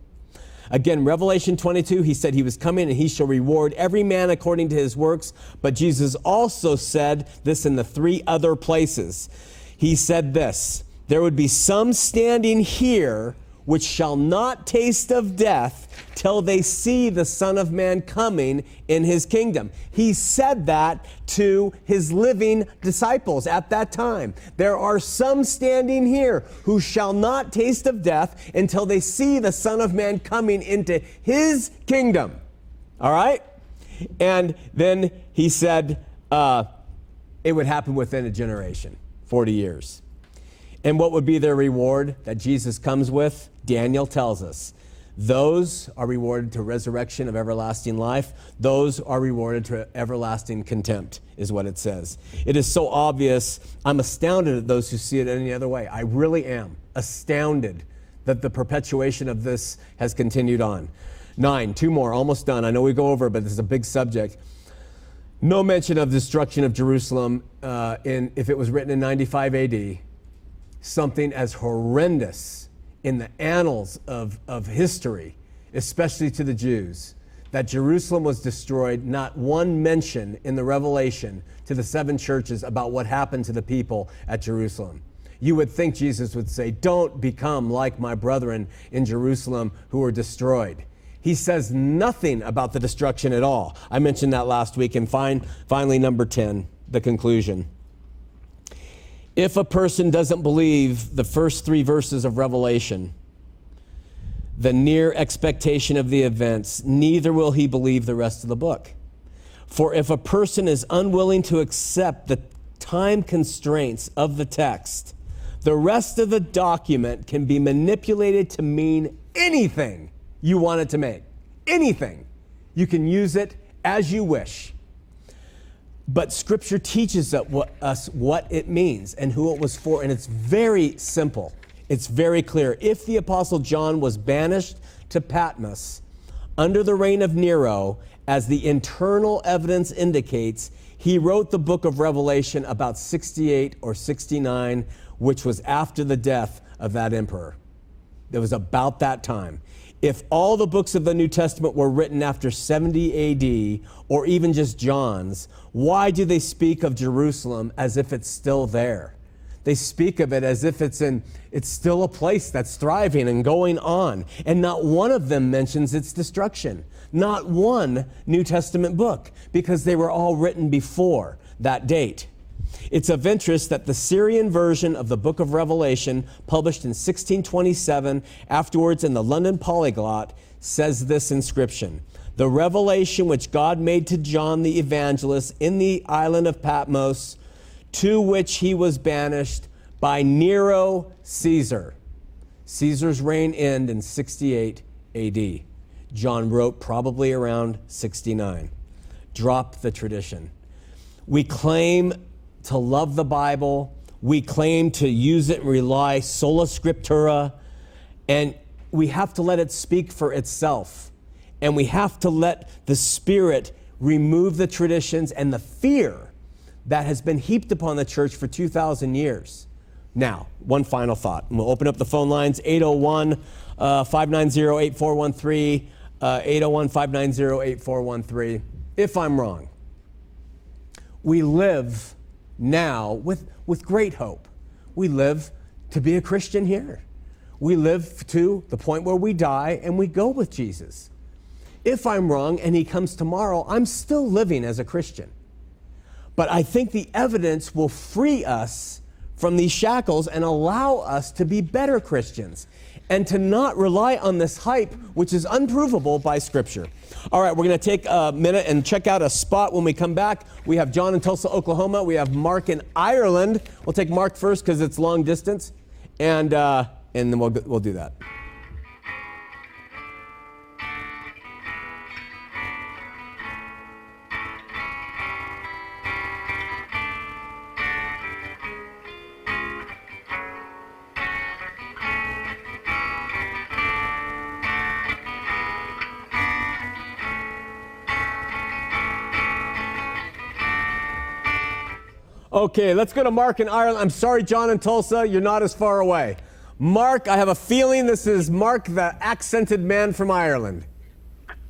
Again, Revelation 22, he said he was coming and he shall reward every man according to his works. But Jesus also said this in the three other places. He said this there would be some standing here which shall not taste of death till they see the Son of Man coming in his kingdom. He said that to his living disciples at that time. There are some standing here who shall not taste of death until they see the Son of Man coming into his kingdom. All right? And then he said uh, it would happen within a generation, 40 years. And what would be their reward that Jesus comes with? Daniel tells us. Those are rewarded to resurrection of everlasting life. Those are rewarded to everlasting contempt, is what it says. It is so obvious. I'm astounded at those who see it any other way. I really am astounded that the perpetuation of this has continued on. Nine, two more, almost done. I know we go over, but this is a big subject. No mention of destruction of Jerusalem uh, in, if it was written in 95 AD. Something as horrendous in the annals of, of history, especially to the Jews, that Jerusalem was destroyed, not one mention in the Revelation to the seven churches about what happened to the people at Jerusalem. You would think Jesus would say, Don't become like my brethren in Jerusalem who were destroyed. He says nothing about the destruction at all. I mentioned that last week. And fine, finally, number 10, the conclusion. If a person doesn't believe the first three verses of Revelation, the near expectation of the events, neither will he believe the rest of the book. For if a person is unwilling to accept the time constraints of the text, the rest of the document can be manipulated to mean anything you want it to make. Anything. You can use it as you wish. But Scripture teaches us what it means and who it was for, and it's very simple. It's very clear. If the Apostle John was banished to Patmos under the reign of Nero, as the internal evidence indicates, he wrote the book of Revelation about 68 or 69, which was after the death of that emperor. It was about that time if all the books of the New Testament were written after 70 AD or even just John's, why do they speak of Jerusalem as if it's still there? They speak of it as if it's in it's still a place that's thriving and going on. And not one of them mentions its destruction. Not one New Testament book because they were all written before that date. It's of interest that the Syrian version of the book of Revelation, published in 1627, afterwards in the London Polyglot, says this inscription The revelation which God made to John the evangelist in the island of Patmos, to which he was banished by Nero Caesar. Caesar's reign ended in 68 AD. John wrote probably around 69. Drop the tradition. We claim to love the Bible. We claim to use it and rely sola scriptura. And we have to let it speak for itself. And we have to let the Spirit remove the traditions and the fear that has been heaped upon the church for 2,000 years. Now, one final thought. And we'll open up the phone lines 801 uh, 590 8413. Uh, 801 590 8413. If I'm wrong, we live now with, with great hope. We live to be a Christian here. We live to the point where we die and we go with Jesus. If I'm wrong and he comes tomorrow, I'm still living as a Christian. But I think the evidence will free us from these shackles and allow us to be better Christians and to not rely on this hype, which is unprovable by Scripture. All right, we're going to take a minute and check out a spot when we come back. We have John in Tulsa, Oklahoma. We have Mark in Ireland. We'll take Mark first because it's long distance, and, uh, and then we'll, we'll do that. Okay, let's go to Mark in Ireland. I'm sorry, John in Tulsa, you're not as far away. Mark, I have a feeling this is Mark, the accented man from Ireland.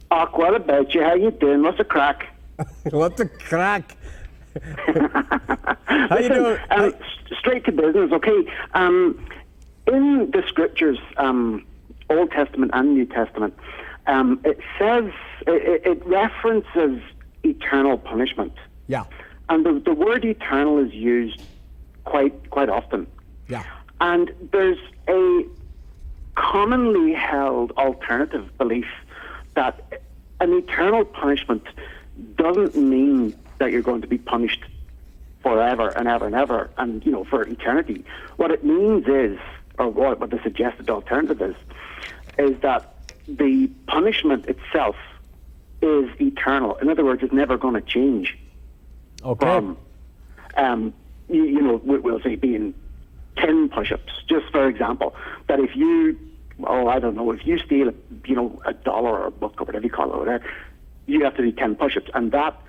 Oh, what about you? How you doing? What's the crack? What's the crack? How Listen, you doing? Um, straight to business. Okay. Um, in the scriptures, um, Old Testament and New Testament, um, it says it, it references eternal punishment, Yeah. And the, the word eternal is used quite quite often. Yeah. And there's a commonly held alternative belief that an eternal punishment doesn't mean that you're going to be punished forever and ever and ever and, you know, for eternity. What it means is, or what, what the suggested alternative is, is that the punishment itself is eternal. In other words, it's never going to change Okay. from, um, you, you know, we- we'll say being 10 push-ups, just for example, that if you, oh, I don't know, if you steal, you know, a dollar or a book or whatever you call it, whatever, you have to do 10 push-ups, and that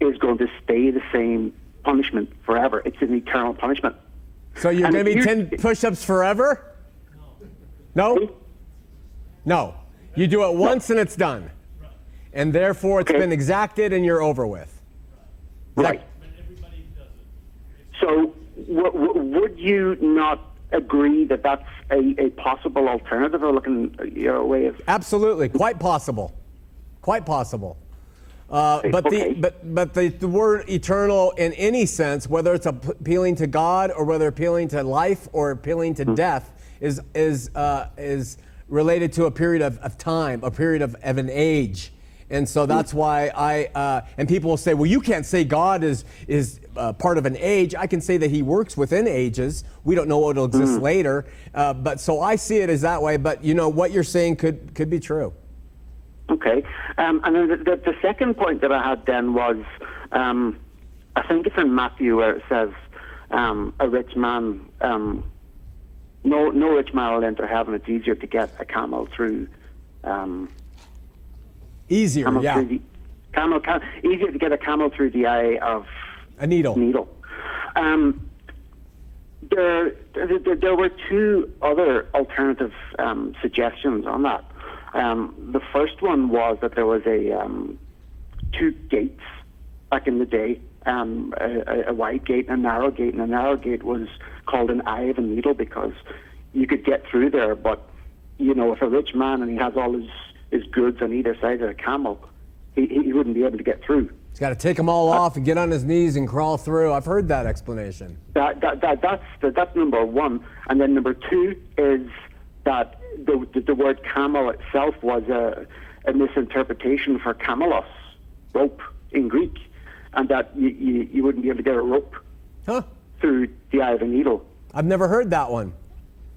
is going to stay the same punishment forever. It's an eternal punishment. so you're going to be you- 10 push ups forever? No. No. You do it once and it's done. And therefore it's Okay. been exacted and you're over with. Right. So, w- w- would you not agree that that's a, a possible alternative or looking your way of Absolutely, quite possible, quite possible. Uh, but Okay. the but but the, the word eternal in any sense, whether it's appealing to God or whether appealing to life or appealing to death, is is uh, is related to a period of, of time, a period of, of an age. And so that's why I uh, and people will say, well, you can't say God is is uh, part of an age. I can say that He works within ages. We don't know what will exist later, uh, but so I see it as that way. But you know what you're saying could could be true. Okay. Um, and then the, the, the second point that I had then was, um, I think it's in Matthew where it says, um, a rich man, um, no, no rich man will enter heaven. It's easier to get a camel through, um, Easier, camel yeah. the, camel, cam, easier to get a camel through the eye of A needle. needle. Um, there, there, there were two other alternative um, suggestions on that. Um, the first one was that there was a um, two gates back in the day, um, a, a wide gate and a narrow gate, and a narrow gate was called an eye of a needle because you could get through there, but you know, if a rich man and he has all his, his goods on either side of a camel, he, he wouldn't be able to get through. He's got to take them all off and get on his knees and crawl through. I've heard that explanation. That, that, that, that's, that, that's number one. And then number two is that the, the, the word camel itself was a, a misinterpretation for camelos, rope in Greek, and that you, you, you wouldn't be able to get a rope Huh? through the eye of a needle. I've never heard that one.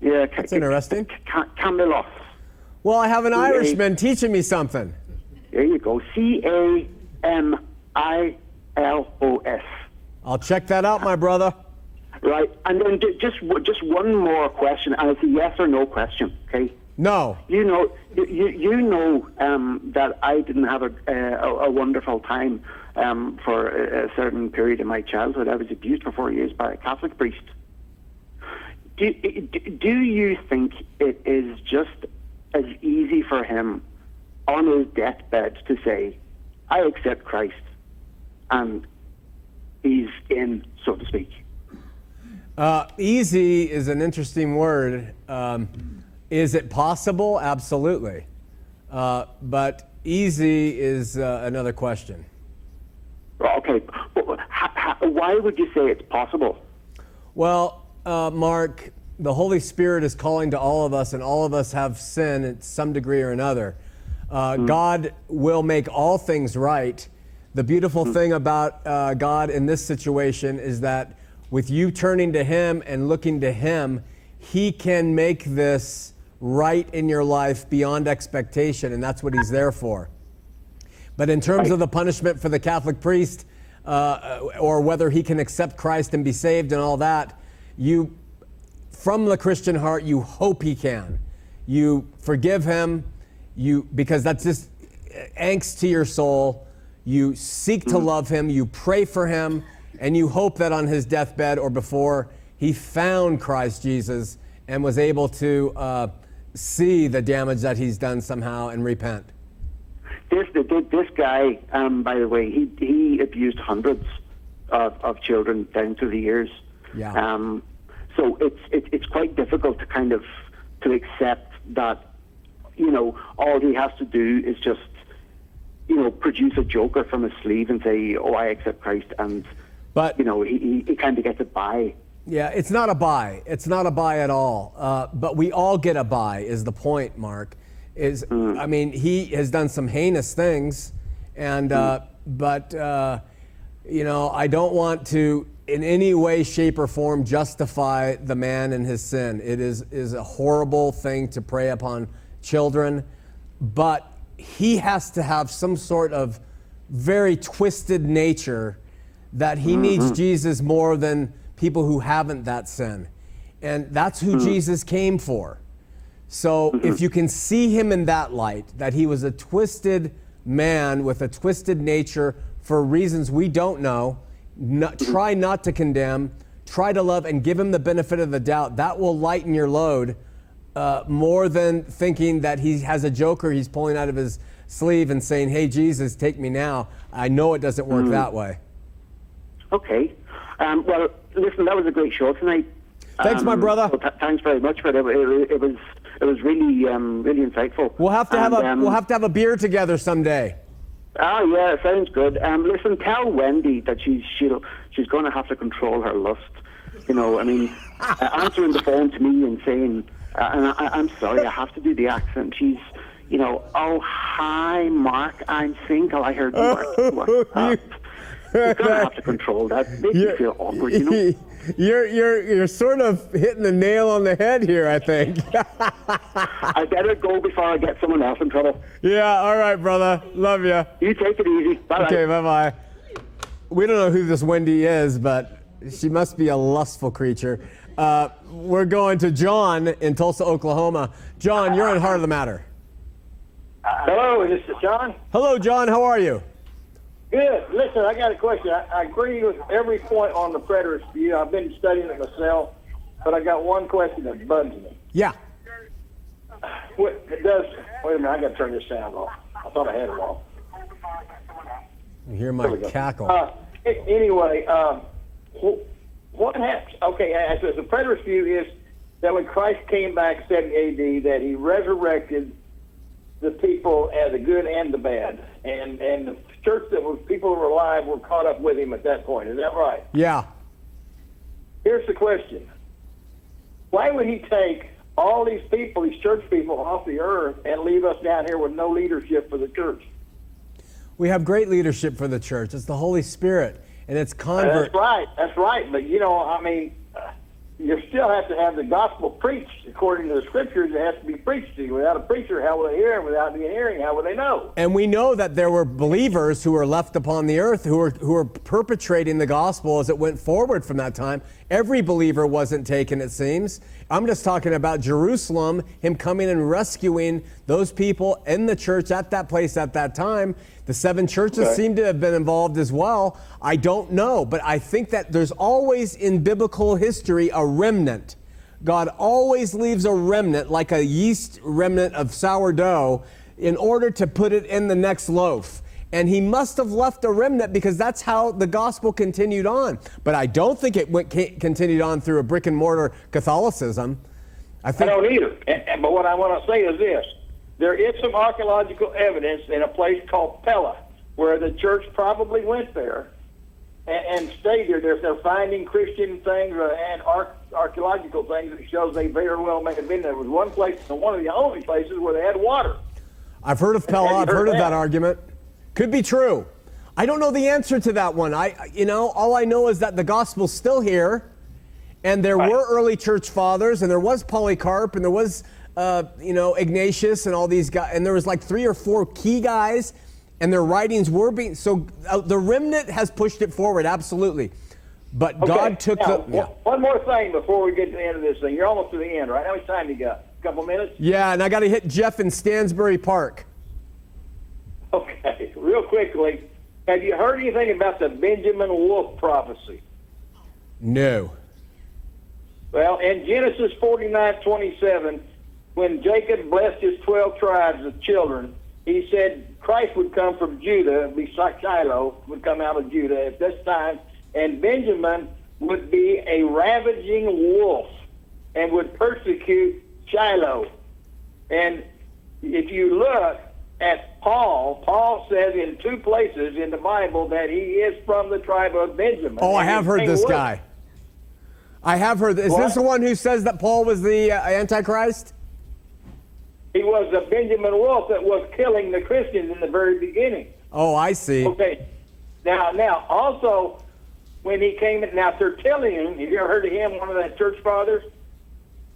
Yeah, That's interesting. Ca- camelos. Well, I have an Yeah. Irishman teaching me something. There you go. C A M I L O S. I'll check that out, my brother. Right, and then just just one more question, and it's a yes or no question. Okay. No. You know, you, you know um, that I didn't have a, a, a wonderful time um, for a, a certain period of my childhood. I was abused for four years by a Catholic priest. Do, do you think it is just as easy for him on his deathbed to say, I accept Christ, and he's in, so to speak? Uh, easy is an interesting word. Um, is it possible? Absolutely. Uh, but easy is uh, another question. Okay, but ha- ha- why would you say it's possible? Well, uh, Mark, the Holy Spirit is calling to all of us, and all of us have sin at some degree or another. Uh, God will make all things right. The beautiful thing about uh, God in this situation is that with you turning to Him and looking to Him, He can make this right in your life beyond expectation, and that's what He's there for. But in terms of the punishment for the Catholic priest, uh, or whether he can accept Christ and be saved and all that, you, from the Christian heart, you hope he can. You forgive him, you because that's just angst to your soul. You seek to love him, you pray for him, and you hope that on his deathbed or before he found Christ Jesus and was able to uh, see the damage that he's done somehow and repent. This this guy, um, by the way, he he abused hundreds of, of children down through the years. Yeah. Um, so it's it, it's quite difficult to kind of to accept that you know all he has to do is just you know produce a joker from his sleeve and say, "Oh, I accept Christ," and But- you know he he, he kind of gets a buy. Yeah, it's not a buy. It's not a buy at all. Uh, but we all get a buy. Is the point, Mark? Is I mean, he has done some heinous things, and uh, but uh, you know, I don't want to in any way, shape, or form justify the man and his sin. It is is a horrible thing to prey upon children, but he has to have some sort of very twisted nature that he mm-hmm. needs Jesus more than people who haven't that sin. And that's who mm. Jesus came for. So if mm-hmm. you can see him in that light, that he was a twisted man with a twisted nature for reasons we don't know, not, try not to condemn, try to love, and give him the benefit of the doubt. That will lighten your load uh, more than thinking that he has a joker he's pulling out of his sleeve and saying, Hey, Jesus, take me now. I know it doesn't work that way. Okay. Um, well, listen, that was a great show tonight. Thanks, my Um, brother. so th- thanks very much for it. It, it, was it was really um, really insightful. We'll have to have a um, we'll have to have a beer together someday. Ah, yeah, sounds good. Um, listen, tell Wendy that she's she'll, she's going to have to control her lust. You know, I mean, uh, answering the phone to me and saying, uh, and I, I'm sorry, I have to do the accent. She's, you know, oh hi, Mark, I'm single. I heard you were. You're going to have to control that. Makes me feel awkward, you know. You're you're you're sort of hitting the nail on the head here, I think. I better go before I get someone else in trouble. yeah, all right, brother. Love you. You take it easy. Bye. Okay, bye bye. We don't know who this Wendy is, but she must be a lustful creature. Uh, we're going to John in Tulsa, Oklahoma. John, you're on Heart of the Matter. Hello, this is John. Hello, John. How are you? Good. Listen, I got a question. I, I agree with every point on the preterist view. I've been studying it myself, but I got one question that bugs me. Yeah. What it does? Wait a minute, I got to turn this sound off. I thought I had it off. You hear my There we go. cackle. Uh, anyway, um, what happens? Okay, as, as the preterist view is that when Christ came back 70 AD, that he resurrected the people, as the good and the bad, and and the church that was people who were alive were caught up with him at that point. Is that right? yeah. Here's the question: Why would he take all these people, these church people, off the earth and leave us down here with no leadership for the church? We have great leadership for the church. It's the Holy Spirit, and it's convert. That's right. That's right. But you know, I mean, you still have to have the gospel preached according to the scriptures. It has to be preached to you. Without a preacher, how will they hear? Without being hearing, how will they know? And we know that there were believers who were left upon the earth who were who were perpetrating the gospel as it went forward from that time. Every believer wasn't taken, it seems. I'm just talking about Jerusalem, him coming and rescuing those people in the church at that place at that time. The seven churches Okay. seem to have been involved as well. I don't know, but I think that there's always in biblical history a remnant. God always leaves a remnant, like a yeast remnant of sourdough, in order to put it in the next loaf. And he must have left a remnant because that's how the gospel continued on. But I don't think it went, continued on through a brick and mortar Catholicism. I I don't either. But what I want to say is this: there is some archaeological evidence in a place called Pella, where the church probably went there and, and stayed there. They're, they're finding Christian things and arch, archaeological things that shows they very well may have been there. There was one place, one of the only places where they had water. I've heard of Pella. I've heard heard of that? argument. Could be true. I don't know the answer to that one. I, you know, all I know is that the gospel's still here, and there Right. were early church fathers, and there was Polycarp, and there was, uh, you know, Ignatius, and all these guys, and there was like three or four key guys, and their writings were being. So uh, the remnant has pushed it forward, absolutely. But Okay, God took now, the. one- Yeah. One more thing before we get to the end of this thing. You're almost to the end, right? How much time you got? A couple minutes? yeah, and I got to hit Jeff in Stansbury Park. Okay, real quickly. Have you heard anything about the Benjamin Wolf prophecy? No. Well, in Genesis 49 27, when Jacob blessed his 12 tribes of children, he said Christ would come from Judah, be Shiloh, would come out of Judah at this time, and Benjamin would be a ravaging wolf and would persecute Shiloh. And if you look at Paul, Paul says in two places in the Bible that he is from the tribe of Benjamin. Oh, I have heard this guy. I have heard. Is What? this the one who says that Paul was the uh, Antichrist? He was the Benjamin wolf that was killing the Christians in the very beginning. Oh, I see. Okay. Now, now, also, when he came in, now Tertullian, have you ever heard of him, one of the church fathers?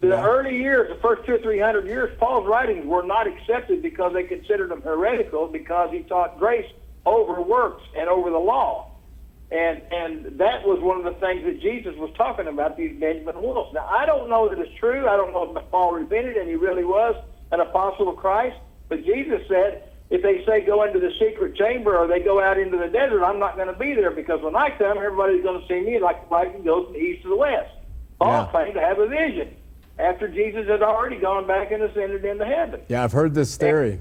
The early years, the first two or three hundred years, Paul's writings were not accepted because they considered him heretical because he taught grace over works and over the law. And and that was one of the things that Jesus was talking about, these Benjamin wolves. Now, I don't know that it's true. I don't know if Paul repented and he really was an apostle of Christ. But Jesus said, if they say go into the secret chamber or they go out into the desert, I'm not going to be there because when I come, everybody's going to see me like the lightning goes from the east to the west. Paul Yeah. claimed to have a vision after Jesus had already gone back and ascended into heaven. Yeah, I've heard this theory.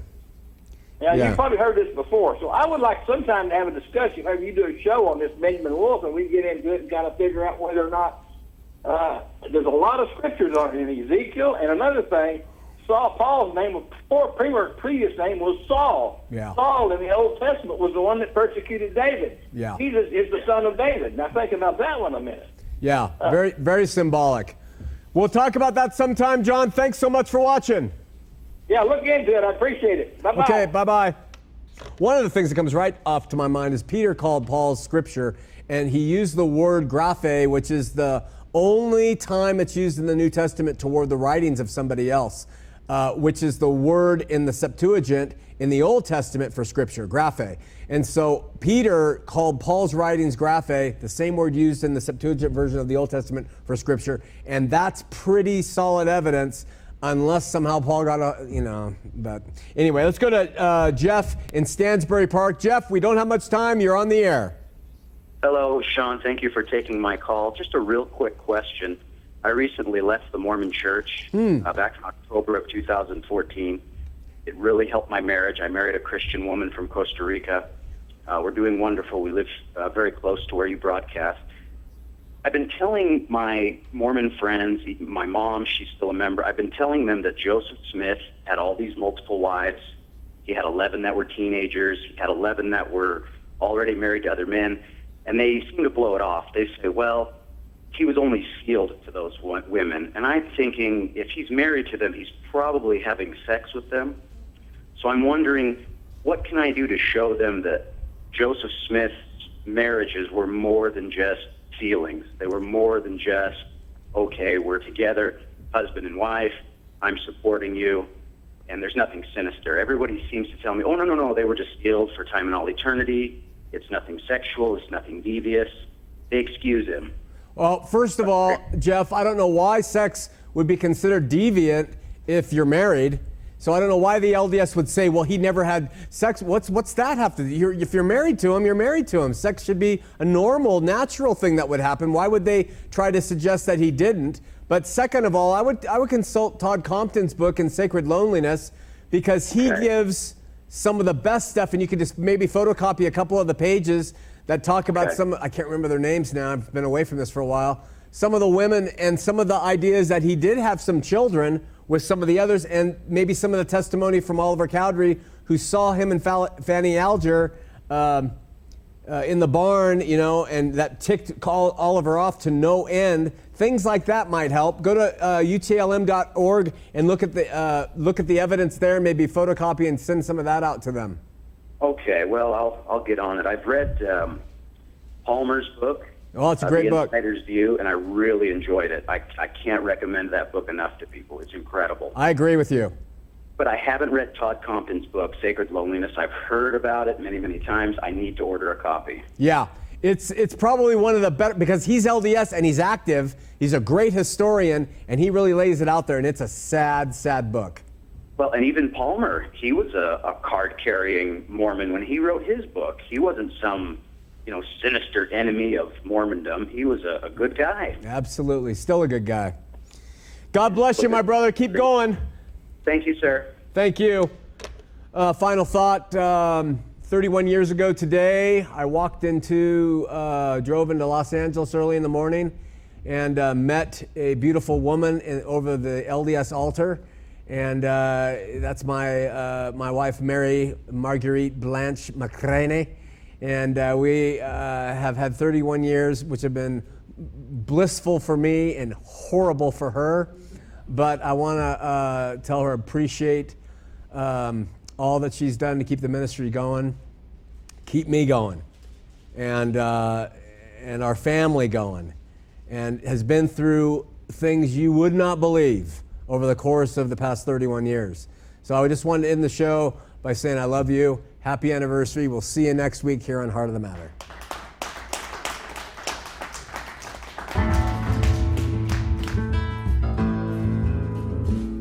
Now, Yeah. you've probably heard this before, so I would like sometime to have a discussion. Maybe you do a show on this Benjamin Wolf, and we get into it and kind of figure out whether or not uh, there's a lot of scriptures on it in Ezekiel. And another thing, Saul Paul's name before previous previous name was Saul. Yeah. Saul in the Old Testament was the one that persecuted David. Yeah. Jesus is the son of David. Now think about that one a minute. Yeah, Uh. very very symbolic. We'll talk about that sometime, John. Thanks so much for watching. Yeah, look into it. I appreciate it. Bye bye. Okay, bye bye. One of the things that comes right off to my mind is Peter called Paul's scripture, and he used the word graphe, which is the only time it's used in the New Testament toward the writings of somebody else, uh, which is the word in the Septuagint in the Old Testament for scripture, graphe. And so Peter called Paul's writings graphe, the same word used in the Septuagint version of the Old Testament for scripture, and that's pretty solid evidence unless somehow Paul got a, you know, but anyway, let's go to uh, Jeff in Stansbury Park. Jeff, we don't have much time. You're on the air. Hello, Shawn. Thank you for taking my call. Just a real quick question. I recently left the Mormon Church uh, back in October of 2014. It really helped my marriage. I married a Christian woman from Costa Rica. Uh, we're doing wonderful. We live uh, very close to where you broadcast. I've been telling my Mormon friends, my mom, she's still a member, I've been telling them that Joseph Smith had all these multiple wives. He had 11 that were teenagers, he had 11 that were already married to other men, and they seem to blow it off. They say, well, he was only sealed to those women. And I'm thinking if he's married to them, he's probably having sex with them. So I'm wondering, what can I do to show them that Joseph Smith's marriages were more than just feelings? They were more than just, okay, we're together, husband and wife, I'm supporting you, and there's nothing sinister. Everybody seems to tell me, oh, no, no, no, they were just sealed for time and all eternity. It's nothing sexual, it's nothing devious. They excuse him. Well, first of all, Jeff, I don't know why sex would be considered deviant if you're married. So I don't know why the LDS would say, well, he never had sex. What's what's that have to do? You're, if you're married to him, you're married to him. Sex should be a normal, natural thing that would happen. Why would they try to suggest that he didn't? But second of all, I would I would consult Todd Compton's book in Sacred Loneliness because he Okay. gives some of the best stuff, and you could just maybe photocopy a couple of the pages that talk about Okay. some. I can't remember their names now. I've been away from this for a while. Some of the women and some of the ideas that he did have some children with some of the others, and maybe some of the testimony from Oliver Cowdery, who saw him and Fal- Fanny Alger um, uh, in the barn, you know, and that ticked call Oliver off to no end. Things like that might help. Go to uh, utlm.org and look at the uh, look at the evidence there. Maybe photocopy and send some of that out to them. Okay, well, I'll I'll get on it. I've read um, Palmer's book. Oh, it's a uh, great the book. Insider's View, and I really enjoyed it. I, I can't recommend that book enough to people. It's incredible. I agree with you. But I haven't read Todd Compton's book, Sacred Loneliness. I've heard about it many, many times. I need to order a copy. Yeah, it's it's probably one of the better because he's LDS and he's active. He's a great historian and he really lays it out there. And it's a sad, sad book. Well, and even Palmer, he was a, a card-carrying Mormon when he wrote his book. He wasn't some, you know, sinister enemy of Mormondom. He was a, a good guy. Absolutely, still a good guy. God bless you, my brother. Keep going. Thank you, sir. Thank you. Uh, final thought um, 31 years ago today, I walked into, uh, drove into Los Angeles early in the morning and uh, met a beautiful woman in, over the LDS altar. And uh, that's my, uh, my wife, Mary Marguerite Blanche McCraney. And uh, we uh, have had 31 years, which have been blissful for me and horrible for her. But I want to uh, tell her appreciate um, all that she's done to keep the ministry going, keep me going, and, uh, and our family going, and has been through things you would not believe over the course of the past 31 years. So I just wanted to end the show by saying I love you. Happy anniversary. We'll see you next week here on Heart of the Matter.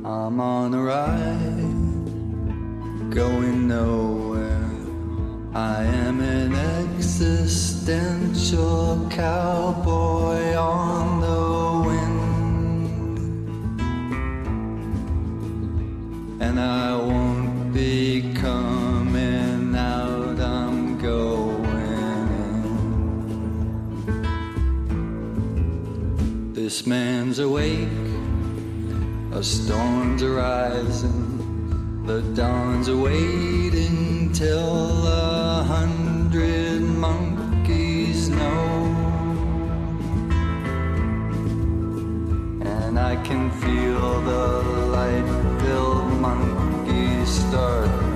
I'm on a ride, going nowhere. I am an existential cowboy on the And I won't be coming out, I'm going in. This man's awake. A storm's arising, the dawn's awaiting till a hundred monkeys know. And I can feel the light monkey start